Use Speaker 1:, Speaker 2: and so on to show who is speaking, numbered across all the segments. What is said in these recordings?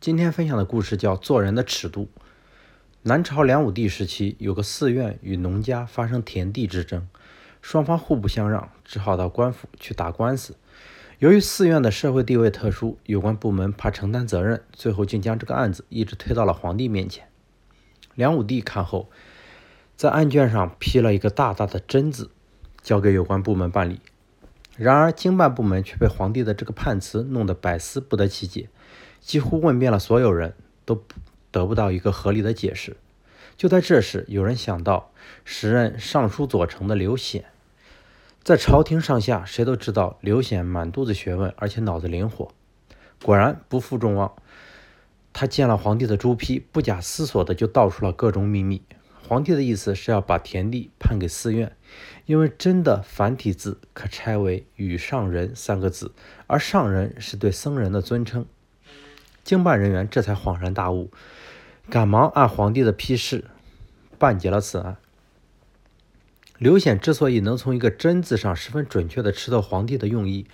Speaker 1: 今天分享的故事叫《做人的尺度》。南朝梁武帝时期，有个寺院与农家发生田地之争，双方互不相让，只好到官府去打官司。由于寺院的社会地位特殊，有关部门怕承担责任，最后竟将这个案子一直推到了皇帝面前。梁武帝看后，在案卷上批了一个大大的“真”字，交给有关部门办理。然而，经办部门却被皇帝的这个判词弄得百思不得其解。几乎问遍了所有人，都得不到一个合理的解释。就在这时，有人想到时任尚书左丞的刘显，在朝廷上下，谁都知道刘显满肚子学问，而且脑子灵活。果然不负众望，他见了皇帝的朱批，不假思索的就道出了各种秘密。皇帝的意思是要把田地判给寺院，因为真的繁体字可拆为“与上人”三个字，而上人是对僧人的尊称。经办人员这才恍然大悟，赶忙按皇帝的批示办结了此案。刘显之所以能从一个“真”字上十分准确地吃透皇帝的用意，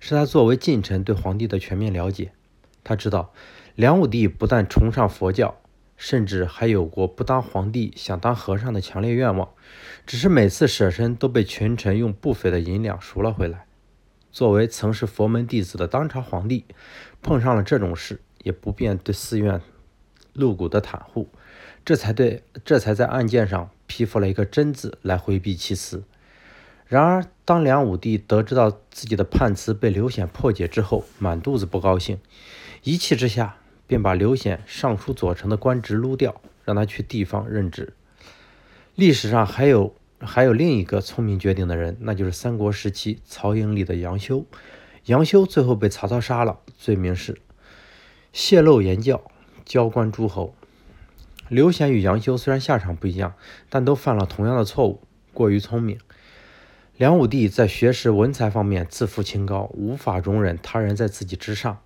Speaker 1: 是他作为近臣对皇帝的全面了解。他知道梁武帝不但崇尚佛教，甚至还有过不当皇帝想当和尚的强烈愿望，只是每次舍身都被群臣用不菲的银两赎了回来。作为曾是佛门弟子的当朝皇帝，碰上了这种事。也不便对寺院露骨的袒护，这才对，这才在案件上批复了一个“真”字来回避其词。然而，当梁武帝得知到自己的判词被刘显破解之后，满肚子不高兴，一气之下便把刘显尚书左丞的官职撸掉，让他去地方任职。历史上还有还有另一个聪明绝顶的人，那就是三国时期曹营里的杨修。杨修最后被曹操杀了，罪名是。泄露言教，交官诸侯。刘显与杨修虽然下场不一样，但都犯了同样的错误，过于聪明。梁武帝在学识文才方面自负清高，无法容忍他人在自己之上。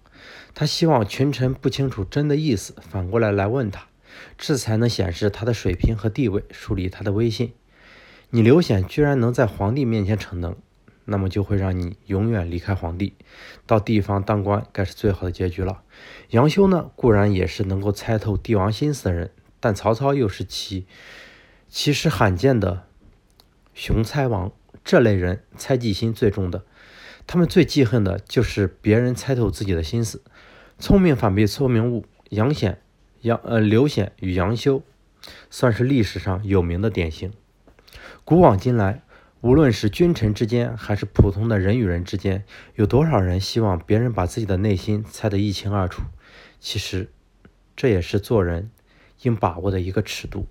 Speaker 1: 他希望群臣不清楚真的意思，反过来来问他，这才能显示他的水平和地位，树立他的威信。你刘显居然能在皇帝面前逞能！那么就会让你永远离开皇帝，到地方当官，该是最好的结局了。杨修呢，固然也是能够猜透帝王心思的人，但曹操又是其其实罕见的雄猜王。这类人猜忌心最重的，他们最记恨的就是别人猜透自己的心思。聪明反被聪明误，杨显、杨呃刘显与杨修，算是历史上有名的典型。古往今来。无论是君臣之间，还是普通的人与人之间，有多少人希望别人把自己的内心猜得一清二楚？其实，这也是做人应把握的一个尺度。